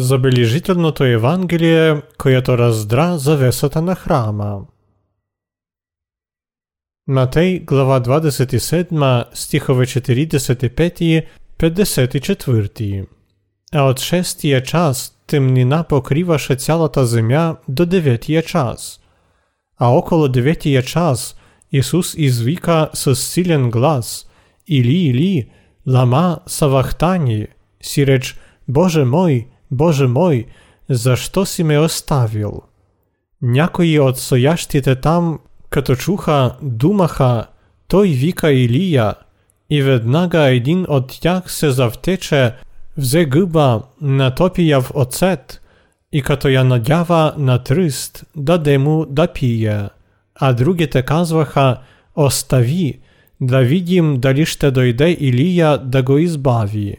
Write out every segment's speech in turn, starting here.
Забележителното Евангелие, което раздра завесата на храма. Матей, глава 27, стихове 45-54. А от шестия час темнина покриваше цялата земя до деветия час. А около деветия час Исус извика с силен глас «Или, Или, лама савахтани», сиреч «Боже мой, Боже мой, защо си ме оставил?» Някои от стоящите там, като чуха, думаха, той вика Илия, и веднага един от тях се завтече, взе гъба, натопи я в оцет, и като я надява на тръст, даде му да пие. А другите казваха, остави, да видим дали ще дойде Илия да го избави.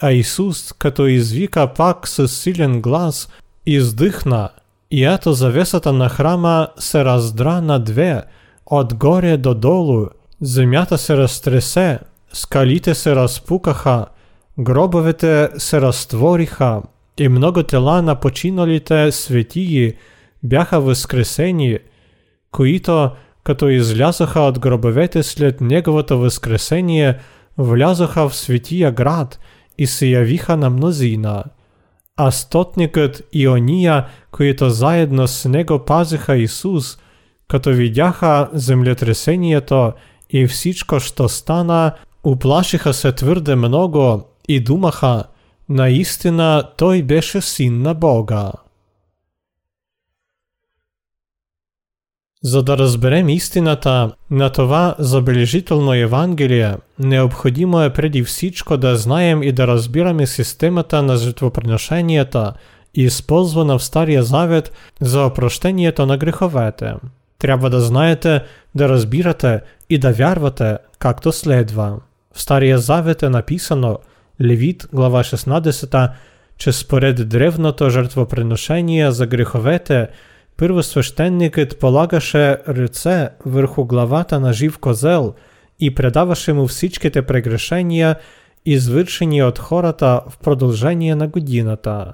А Исус, като извика пак с силен глас, издъхна, и ето завесата на храма се раздра на две, отгоре до долу, земята се разтресе, скалите се разпукаха, гробовете се разтвориха, и много тела на починалите светии бяха възкресени, които, като излязоха от гробовете след неговото възкресение, влязоха в светия град – и се явиха на мнозина. А стотникът и ония, които заедно него пазиха Исус, като видяха землетресението и всичко, що стана, уплашиха се твърде много и думаха, наистина той беше син на Бога. За да разберем истината на това забележително Евангелие, необходимо е преди всичко да знаем и да разбираме системата на жертвоприношенията, използвана в Стария Завет за опрощението на греховете. Трябва да знаете, да разбирате и да вярвате както следва. В Стария Завет е написано, Левит, глава 16, че според древното жертвоприношение за греховете – Първосвещеникът полагаше ръце върху главата на жив козел и предаваше му всичките прегрешения, извършени от хората в продължение на годината.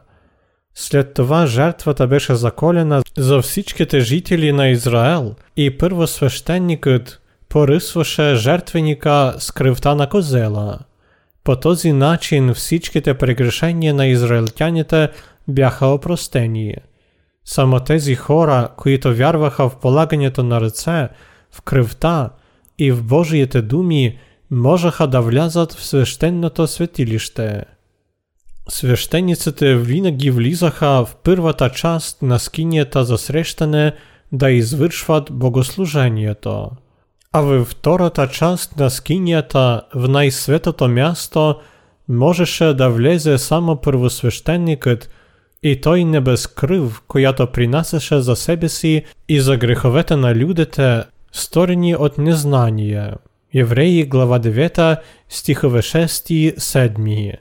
След това жертвата беше заколена за всичките жители на Израел и първосвещеникът поръсваше жертвеника с кръвта на козела. По този начин всичките прегрешения на израелтяните бяха опростени. Само тези хора, които вярваха в полагането на ръце, в кръвта и в Божиите думи, можеха да влязат в свещеното светилище. Свещениците винаги влизаха в първата част на скинията за срещане да извършват богослужението. А във втората част на скинията в най-светото място можеше да влезе само първосвещеникът – и той не без кръв, която принасяше за себе си и за греховете на людите, сторени от незнание. Євреї, глава 9, стихове 6-7.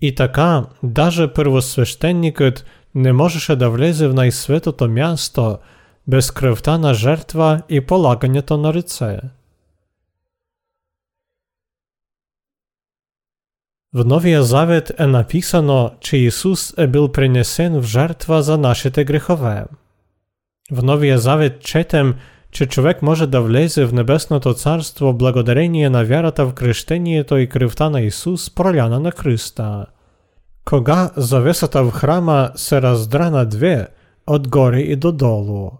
І така, даже первосвященникът не можеше да влезе в найсветото місто без кривтана жертва і полаганнято на лице. В Новия Завет написано, че Ісус бил принесен в жертва за нашите грехове. В Новия Завет четем, че човек може да влезе в Небесното Царство благодарение на вярата в крещението и кръвта на Исус, проляна на кръста. Кога завесата в храма се раздра на две, отгоре и додолу.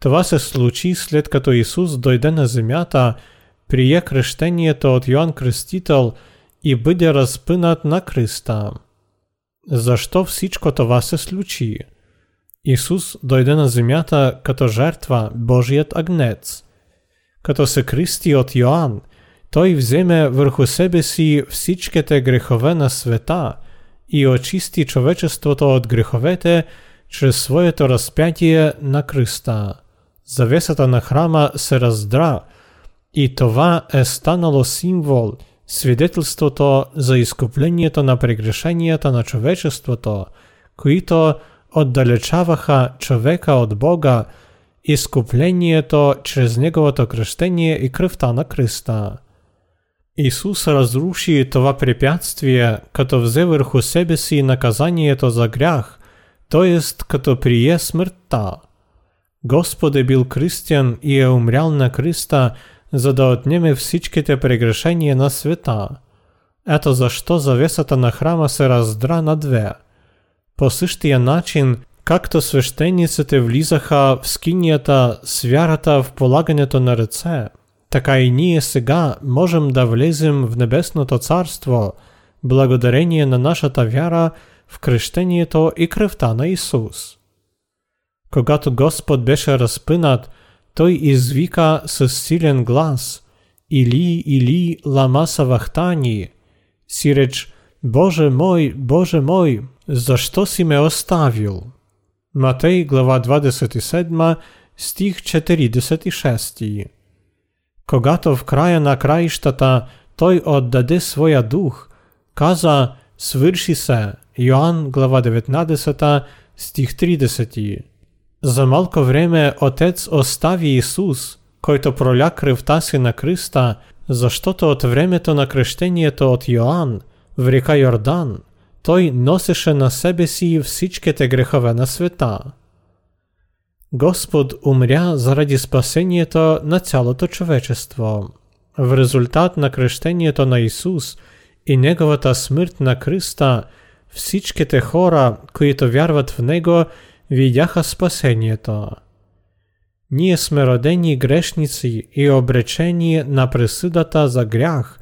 Това се случи след като Исус дойде на земята, прие крещението от Йоанн Крестител – і буде розпинат на Христа. За що всичко това се случи? Ісус дойде на земята като жертва Божият агнец. Като се кристи от Йоанн, той вземе върху себе си всичките грехове на света и очисти човечеството от греховете чрез своето разпятие на кръста. Завесата на храма се раздра, и това е станало символ – Свидетельство то за искупление то на прегрешение то на человечество то, отдалечаваха човека от Бога, искупление то через Него и кръв на Криста. Иисус разруши това препятствие, като взе върху себе си наказанието за грях, т.е. като прие смъртта. Господе бил кръстен и е умрял на Криста, за да отнеме всичките прегрешения на света. Ето защо завесата на храма се раздра на две. По същия начин, както свещениците влизаха в скинията с вярата в полагането на ръце, така и ние сега можем да влезем в Небесното Царство, благодарение на нашата вяра в кръщението и кръвта на Исус. Когато Господ беше разпънат, той извика с силен глас Или, Или, лама савахтани, си реч Боже мой, Боже мой, защо си ме оставил? Матей, глава 27, стих 46. Когато в края на краищата той отдаде своя дух, каза свърши се, Йоанн, глава 19, стих 30. За малко време Отец остави Исус, който проля кръвта си на кръста, защото от времето на кръщението от Йоанн в река Йордан, той носеше на себе си всичките грехове на света. Господ умря заради спасението на цялото човечество. В резултат на кръщението на Исус и Неговата смърт на кръста, всичките хора, които вярват в Него, видяха спасението. Ние сме родени грешници и обречени на присъдата за грях,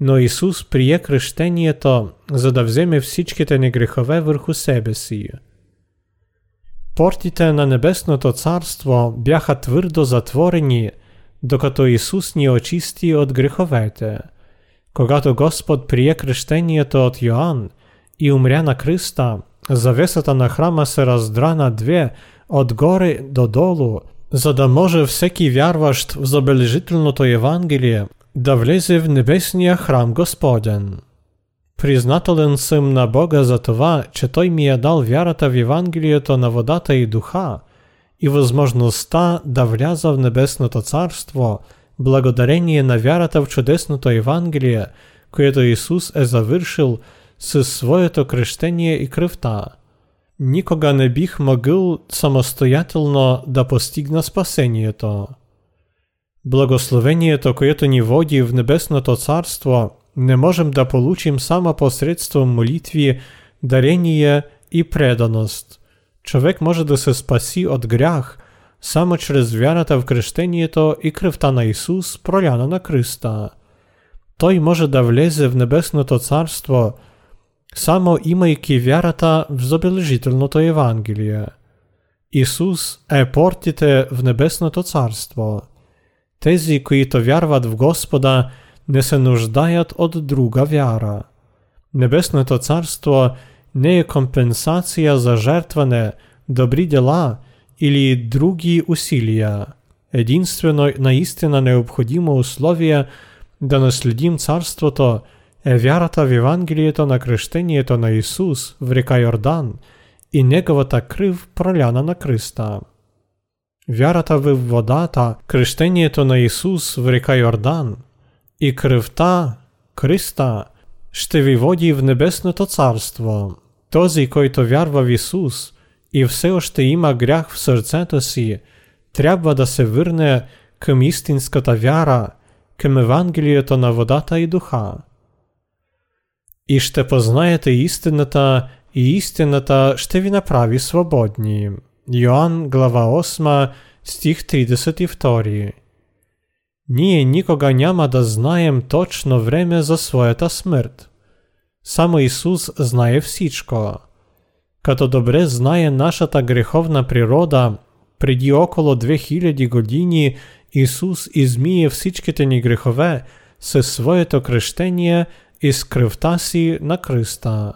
но Исус прие кръщението, за да вземе всичките ни грехове върху себе си. Портите на Небесното царство бяха твърдо затворени, докато Исус ни очисти от греховете. Когато Господ прие кръщението от Йоанн и умря на кръста, завесата на храма се раздра на две, отгоре до долу, за да може всеки вярващ в забележителното Евангелие да влезе в небесния храм Господен. Признателен съм на Бога за това, че Той ми е дал вярата в Евангелието на водата и духа и възможността да вляза в Небесното Царство, благодарение на вярата в чудесното Евангелие, което Исус е завършил със своето кръщение и кръвта. Никога не бих могъл самостоятелно да постигна спасението. Благословението, което ни води в Небесното Царство – не можем да получим само посредством молитви, дарение и преданост. Човек може да се спаси от грях само чрез вярата в кръщението и кръвта на Исус, проляна на кръста. Той може да влезе в Небесното Царство само имайки вярата в забележителното Евангелие. Исус е портите в Небесното Царство. Тези, които вярват в Господа, не се нуждаят от друга вяра. Небесното царство не е компенсация за жертване, добри дела или други усилия. Единствено наистина необходимо условие да наследим царството вярата в Евангелието на кръщението на Исус в река Йордан и неговата кръв проляна на кръста. Вярата в водата, кръщението на Исус в река Йордан – и кръвта Христа ще ви води в Небесното Царство. Този, който вярва в Исус и все още има грях в сърцето си, трябва да се върне към истинската вяра, към Евангелието на водата и духа. И ще познаете истината, и истината ще ви направи свободни. Йоанн, глава 8, стих 32. Ние никога няма да знаем точно време за своята смърт. Само Исус знае всичко. Като добре знае нашата греховна природа, преди около 2000 години Исус измие всичките ни грехове със своето кръщение и с кръвта си на кръста.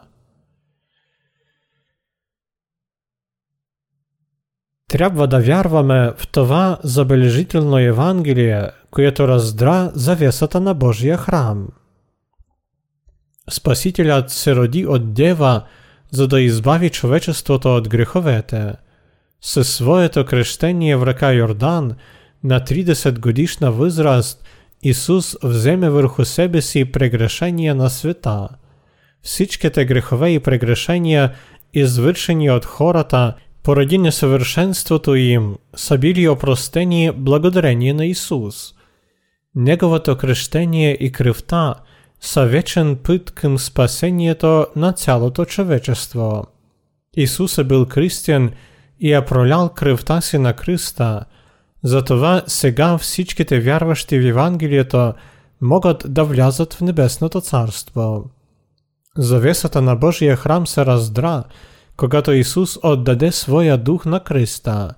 Трябва да вярваме в това забележително Евангелие, което раздра завесата на Божия храм. Спасителят се роди от Дева, за да избави човечеството от греховете. Със своето кръщение в река Йордан на 30 годишна възраст Ісус вземе върху себе си прегрешення на света. Всичките грехове і прегрешення, извършени от хората, поради несъвършенството им, са били опростени благодарение на Исус. Неговото кръщение и кръвта са вечен път към спасението на цялото човечество. Исус е бил кръстен и е пролял кръвта си на кръста, затова сега всичките вярващи в Евангелието могат да влязат в Небесното Царство. Завесата на Божия храм се раздра, когато Исус отдаде своя дух на кръста.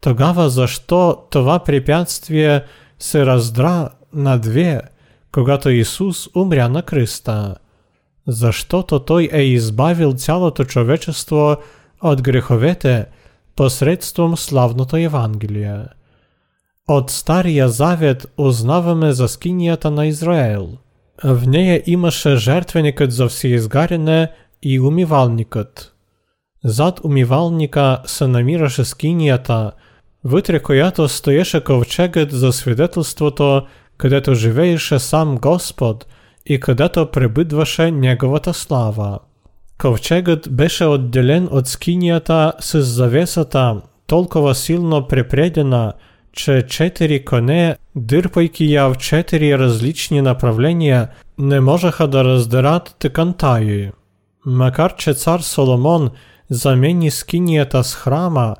Тогава защо това препятствие се раздра на две, когато Исус умря на кръста? Защото Той е избавил цялото човечество от греховете посредством славното Евангелие. От Стария Завет узнаваме за скинията на Ізраїл. В неї імаше жертвенникът за всі згаряне і. Зад умівальника се наміраше скинията, витре която стоєше ковчегет за свідетельството, кадето живеєше сам Господ, і кадето прибидваше Неговата слава. Ковчегът беше отделен от скинията с завесата, толково сильно припредена – че четири коне, дърпайки я в четири различни направления, не можеха да раздерат тъканта й. Макар че цар Соломон замени скинията с храма,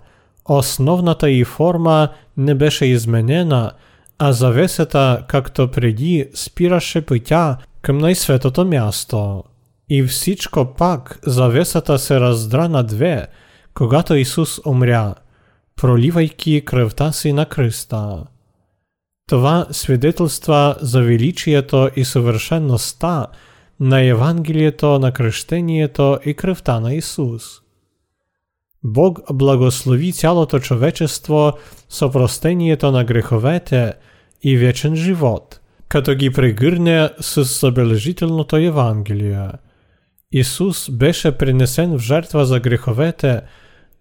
основната й форма не беше изменена, а завесата, както преди, спираше пътя към най-светото място. И всичко пак завесата се раздра на две, когато Исус умря – проливайки кревтасы на Христа. Два свидетельства за величие то и совершенноста на Евангелие то, на крещение и кревта на Иисус. Бог благослови цяло човечество, сопростение то на греховете и вечен живот, като ги пригърне с събележителното Евангелие. Ісус беше принесен в жертва за греховете –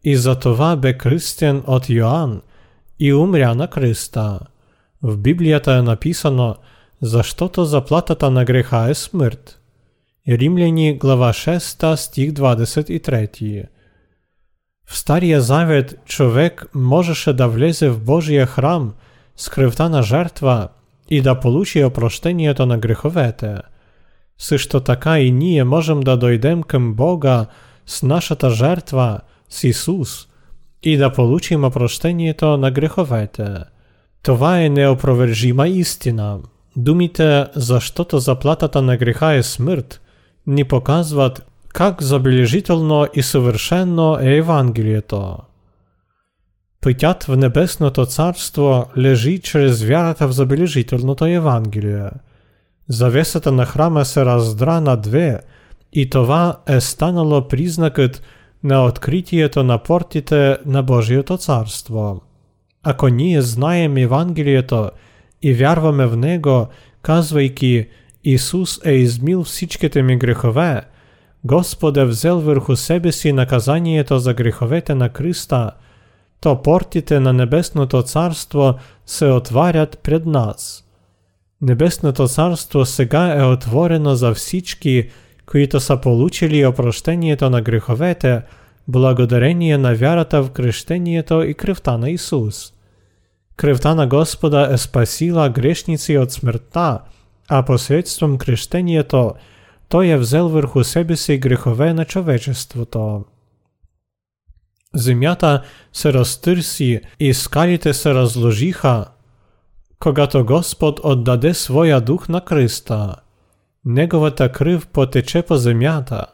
и за това бе кръстен от Йоанн и умря на кръста. В Библията е написано, защото заплатата на греха е смърт. Римляни глава 6 стих 23. В Стария Завет човек можеше да влезе в Божия храм с кръвта на жертва и да получи опрощението на греховете. Също така и ние можем да дойдем към Бога с нашата жертва – с Исус и да получим опрощението на греховете. Това е неопровержима истина. Думите «защото заплатата на греха е смърт» ни показват как забележително и съвършено е Евангелието. Пътят в Небесното Царство лежи чрез вярата в забележителното Евангелие. Завесата на храма се раздра на две и това е станало признакът на откритието на портите на Божието царство. Ако ние знаем Евангелието и вярваме в него, казвайки Исус е измил всичките ми грехове, Господ е взел върху себе си наказанието за греховете на Криста, то портите на Небесното царство се отварят пред нас. Небесното царство сега е отворено за всички, които са получили опрощението на греховете, благодарение на вярата в кръщението и кръвта на Исус. Кръвта на Господа е спасила грешници от смъртта, а посредством кръщението Той е взел върху себе си грехове на човечеството. Земята се разтърси и скалите се разложиха, когато Господ отдаде своя дух на кръста. Неговата кръв потече по земята.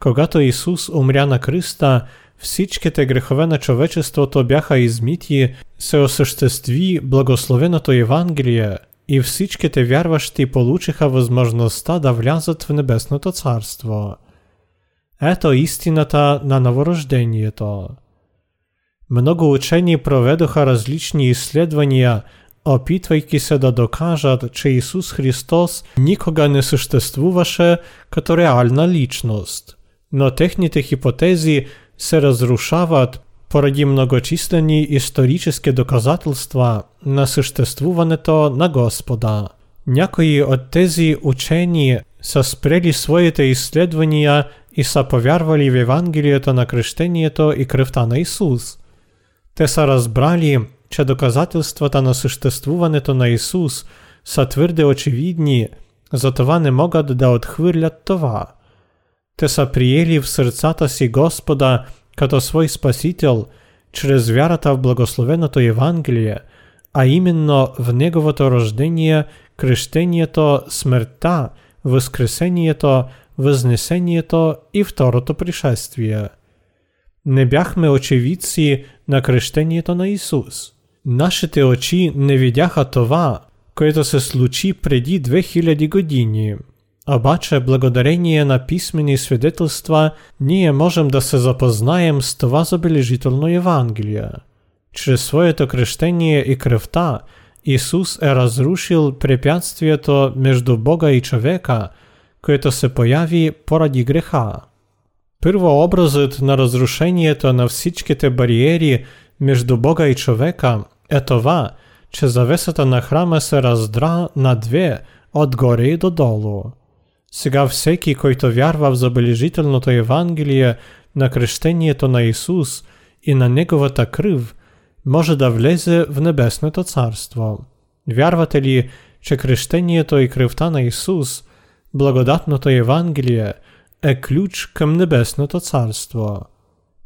Когато Исус умря на кръста, всичките грехове на човечеството бяха измити, се осъществи благословеното Евангелие и всичките вярващи получиха възможността да влязат в Небесното Царство. Ето истината на новорождението. Много учени проведоха различни изследвания – опитвайки се да докажат, че Исус Христос никога не съществуваше като реална личност. Но техните хипотези се разрушават поради многочисленні історичні доказательства на существуването на Господа. Някои от тези учені са спрели своите изследвания и са повярвали в Евангелието на крещението и кръвта на Исус. Те са разбрали, че доказателствата на съществуването на Исус са твърде очевидни, затова не могат да отхвърлят това. Те са приели в сърцата си Господа като свой Спасител чрез вярата в благословеното Евангелие, а именно в Неговото рождение, крещението, смъртта, възкресението, възнесението и второто пришествие. Не бяхме очевидци на крещението на Исус. Нашите очи не видяха това, което се случи преди 2000 години. Обаче, благодарение на писмени свидетелства, ние можем да се запознаем с това забележително Евангелие. Чрез своето крещение и кръвта, Исус е разрушил препятствието между Бога и човека, което се появи поради греха. Първообразът на разрушението на всичките бариери между Бога и човека е това, че завесата на храма се раздра на две, отгоре и додолу. Сега всеки, който вярва в забележителното Евангелие на крещението на Исус и на Неговата кръв, може да влезе в Небесното Царство. Вярвате ли, че крещението и кръвта на Исус, благодатното Евангелие, е ключ към Небесното Царство?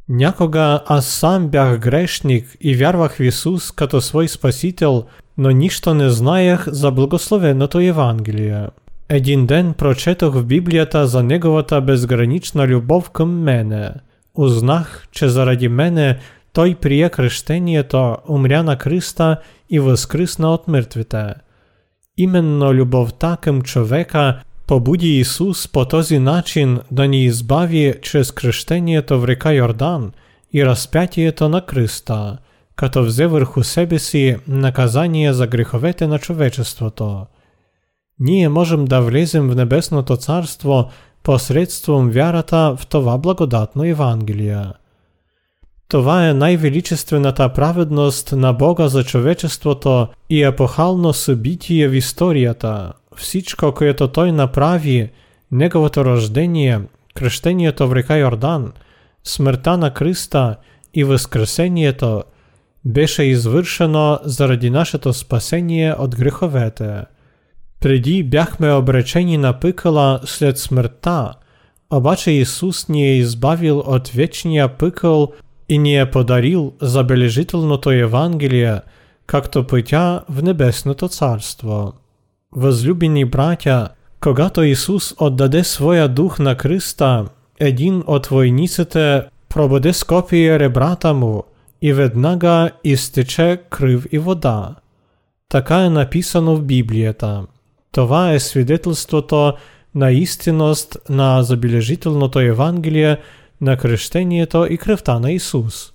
Някога аз сам бях грешник и вярвах в Исус като свой Спасител, но нищо не знаех за благословеното Евангелие. Един ден прочетох в Біблията за Неговата безгранична любов към мене. Узнах, че заради мене Той прие крещението, умря на Христа и възкръсна от мертвите. Именно любовта към човека побуди Исус по този начин да ни избави чрез крещението в река Йордан и разпятието на Христа, като взе върху себе си наказание за греховете на човечеството. Ние можем да влезем в Небесното Царство посредством вярата в това благодатно Евангелие. Това е най-величествената праведност на Бога за човечеството и епохално събитие в историята Всичко, което Той направи, Неговото рождение, кръщението в река Йордан, смъртта на Христа и възкресението, беше извършено заради нашето спасение от греховете. Преди бяхме обречени на пъкъла след смъртта, обаче Исус ни е избавил от вечния пъкъл и ни е подарил забележителното Евангелие, както пътя в Небесното Царство. Възлюбени братя, когато Исус отдаде своя дух на Христа, един от войниците пробуде с копие ребрата му и веднага изтече кръв и вода. Така е написано в Библията. Това е свидетелството на истинност на забележителното Евангелие на кръщението и кръвта на Исус.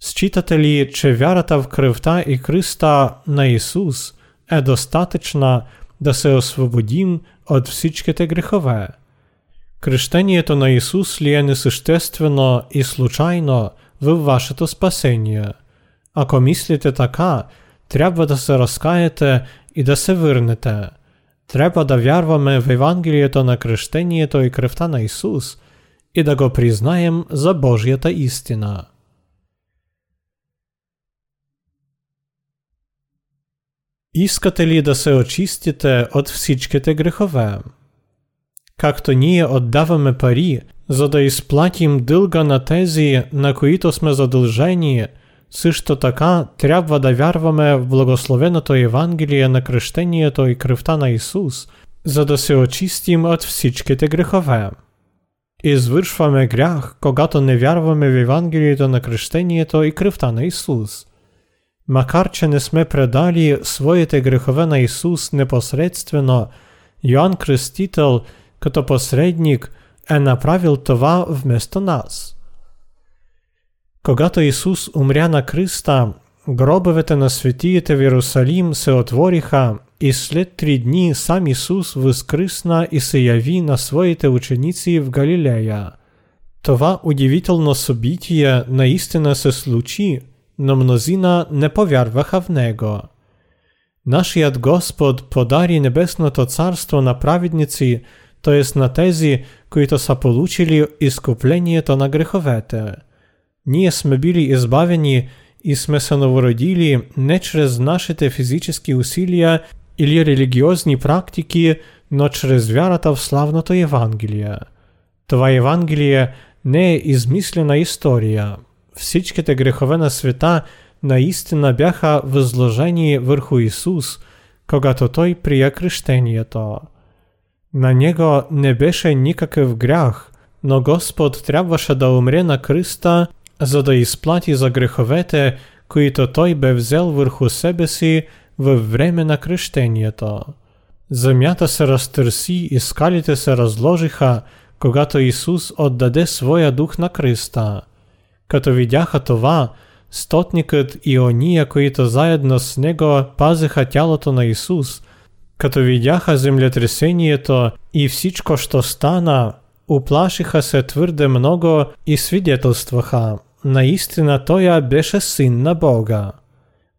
Считате ли, че вярата в кръвта и кръста на Исус е достатъчна да се освободим от всичките грехове? Кръщението на Исус ли е несъществено и случайно във вашето спасение? Ако мислите така, трябва да се разкаете и да се върнете. Трябва да вярваме в Евангелието на кръщението и кръвта на Исус и да го признаем за Божията истина. Искате ли да се очистите от всичките грехове? Както ние отдаваме пари, за да изплатим дълга на тези, на които сме задължени – също така трябва да вярваме в благословеното Евангелие на кръщението и кръвта на Исус, за да се очистим от всичките грехове. Извършваме грях, когато не вярваме в Евангелието на кръщението и кръвта на Исус. Макар че не сме предали своите грехове на Исус непосредствено, Йоанн Кръстител като посредник е направил това вместо нас. Когато Исус умря на кръста, гробовете на светиите в Иерусалим се отвориха и след три дни сам Исус възкръсна и се яви на своите ученици в Галилея. Това удивително событие наистина се случи, но мнозина не повярваха в него. Нашият Господ подари Небесното Царство на праведници, то есть на тези, които са получили изкуплението на греховете. Ние сме били избавени и сме се новородили не чрез нашите физически усилия или религиозни практики, но чрез вярата в славното Евангелие. Това Евангелие не е измислена история. Всичките грехове на света наистина бяха възложени върху Исус, когато Той прия кръщението. На Него не беше никакъв грях, но Господ трябваше да умре на кръста, за да изплати за греховете, които Той бе взел върху себе си във време на кръщението. Земята се разтърси и скалите се разложиха, когато Исус отдаде своя дух на кръста. Като видяха това, стотникът и ония, които заедно с него пазиха тялото на Исус, като видяха землетресението и всичко, що стана, уплашиха се твърде много и свидетелстваха. Наистина Той беше син на Бога.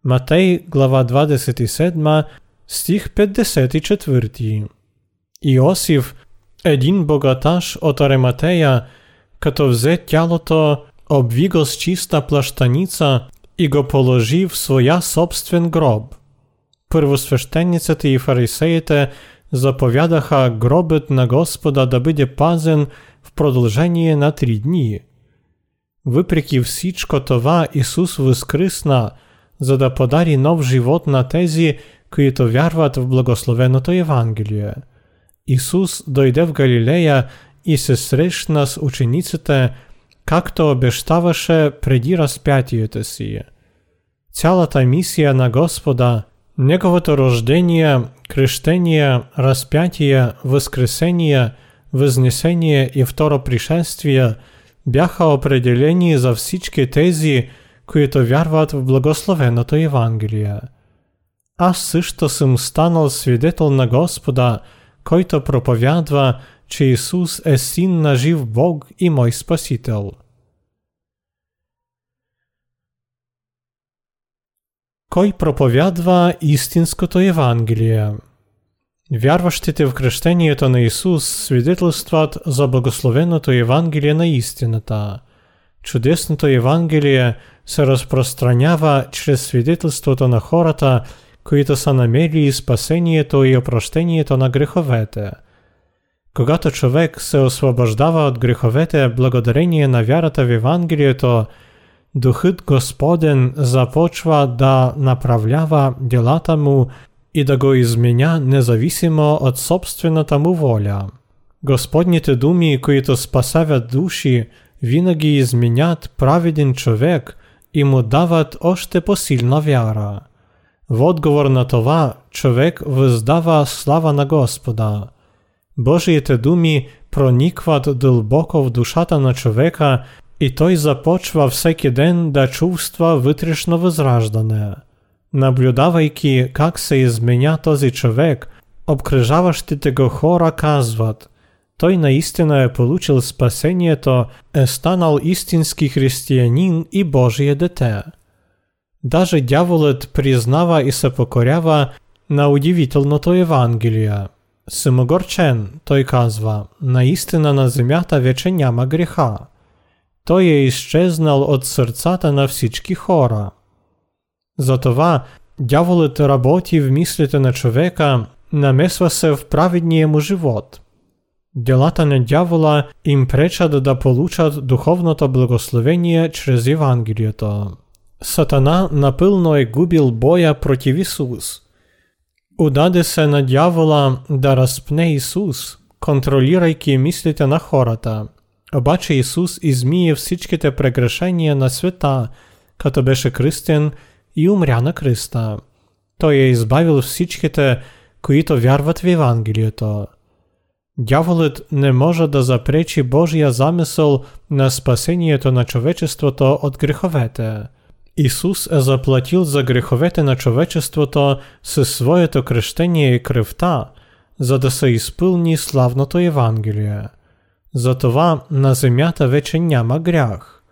Матей, глава 27, стих 54. Иосиф, един богаташ от Арематея, като взе тялото, обви го с чиста плащаница и го положи в своя собствен гроб. Първосвещениците и фарисеите заповядаха гробът на Господа да бъде пазен в продължение на три дни. Въпреки всичко това Исус възкръсна, за да подари нов живот на тези, които вярват в благословеното Евангелие. Исус дойде в Галилея и се срещна с учениците, както обещаваше преди разпятието си. Цялата мисия на Господа, Неговото рождение, кръщение, разпятие, възкресение, възнесение и второ пришествие бяха определени за всички тези, които вярват в благословеното Евангелие. Аз също съм станал свидетел на Господа, който проповядва, че Исус е син на жив Бог и мой Спасител. Кой проповядва истинското Евангелие? Вярващите в кръщението на Исус свидетелстват за благословеното Евангелие на истината. Чудесното Евангелие се разпространява чрез свидетелството на хората, които са намерили спасението и опрощението на греховете. Когато човек се освобождава от греховете благодарение на вярата в Евангелието, Духът Господен започва да направлява делата му и да го изменя независимо от собствената му воля. Господните думи, които спасавят души, винаги изменят праведен човек и му дават още по-силна вяра. В отговор на това човек въздава слава на Господа. Божиите думи проникват дълбоко в душата на човека и той започва всеки ден да чувства вътрешно възраждане. Наблюдавайки как се изменя този човек, обкръжаващите го хора казват той наистина е получил спасението, е станал истински християнин и Божие дете. Даже дяволът признава и се покорява на удивителното Евангелие. Самогорчен, той казва, наистина на земята вече няма греха. Той е изчезнал от сърцата на всички хора. Затова дяволът работи в мислите на човека, намесва се в праведния му живот. Делата на дявола им пречат да получат духовното благословение чрез Евангелието. Сатана напълно е губил боя против Исус. Удаде се на дявола да разпне Исус, контролирайки мислите на хората. Обаче Исус измие всичките прегрешения на света, като беше кръстен и умря на кръста. Той е избавил всичките, които вярват в Евангелието. Дяволът не може да запречи Божия замисъл на спасението на човечеството от греховете. Исус е заплатил за греховете на човечеството със своето кръщение и кръвта, за да се изпълни славното Евангелие. Затова на земята вече няма грях.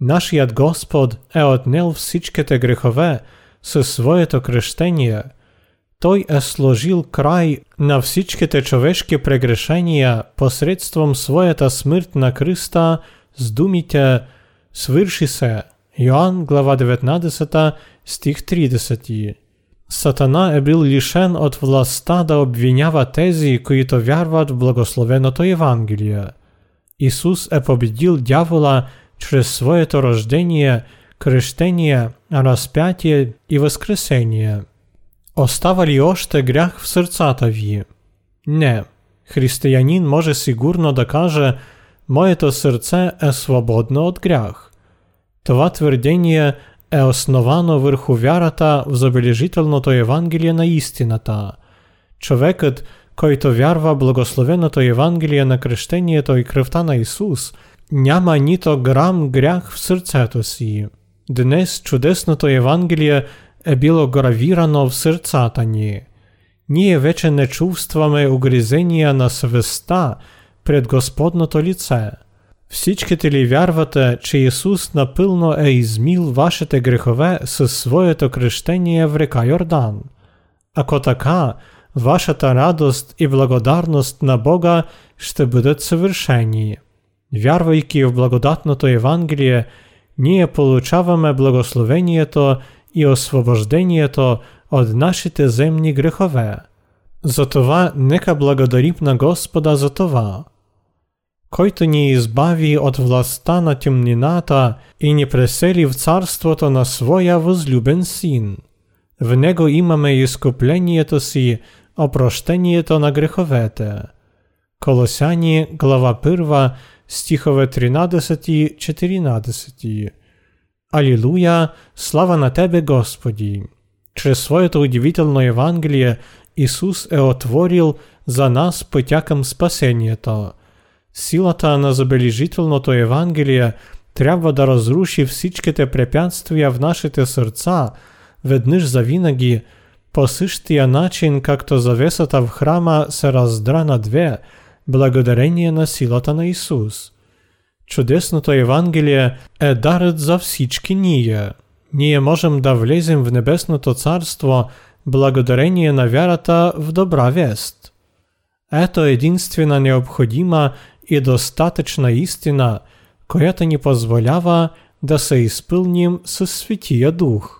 Нашият Господ е отнел всичките грехове със своето кръщение. Той е сложил край на всичките човешки прегрешения посредством своята смърт на кръста с думите «Свърши се» Йоанн глава 19 стих 30. Сатана е бил лишен от властта да обвинява тези, които вярват в благословеното Евангелие. Исус е победил дявола чрез своето рождение, кръщение, разпятие и възкресение. Остава ли още грях в сърцата ви? Не. Християнин може сигурно да каже «Моето сърце е свободно от грях». Това твърдение е основано върху вярата в забележителното Евангелие на истината. Човекът, който вярва благословеното Евангелие на кръщението и кръвта на Исус, няма нито грам грях в сърцето си. Днес чудесното Евангелие е било гравирано в сърцата ни. Ние вече не чувстваме угризения на съвестта пред Господното лице – Всичките ли вярвате, че Исус напълно е измил вашите грехове със своето кръщение в река Йордан? Ако така, вашата радост и благодарност на Бога ще бъдат съвършени. Вярвайки в благодатното Евангелие, ние получаваме благословението и освобождението от нашите земни грехове. Затова нека благодарим на Господа за това който ни избави от властта на темнината и ни пресели в царството на своя възлюбен син. В него имаме изкуплението си, опрощението на греховете. Колосяни, глава 1, стихове 13-14. Алилуя, слава на Тебе, Господи! Чрез своето удивително Евангелие Исус е отворил за нас пътя към спасението – Силата на забележителното Евангелие трябва да разруши всичките препятствия в нашите сърца, веднъж завинаги, по същия начин, както завесата в храма се раздра на две, благодарение на силата на Исус. Чудесното Евангелие е дарът за всички ние. Ние можем да влезем в Небесното Царство благодарение на вярата в добра вест. Ето единствена необходима и достатъчна истина, която ни позволява да се изпълним със Светия Дух.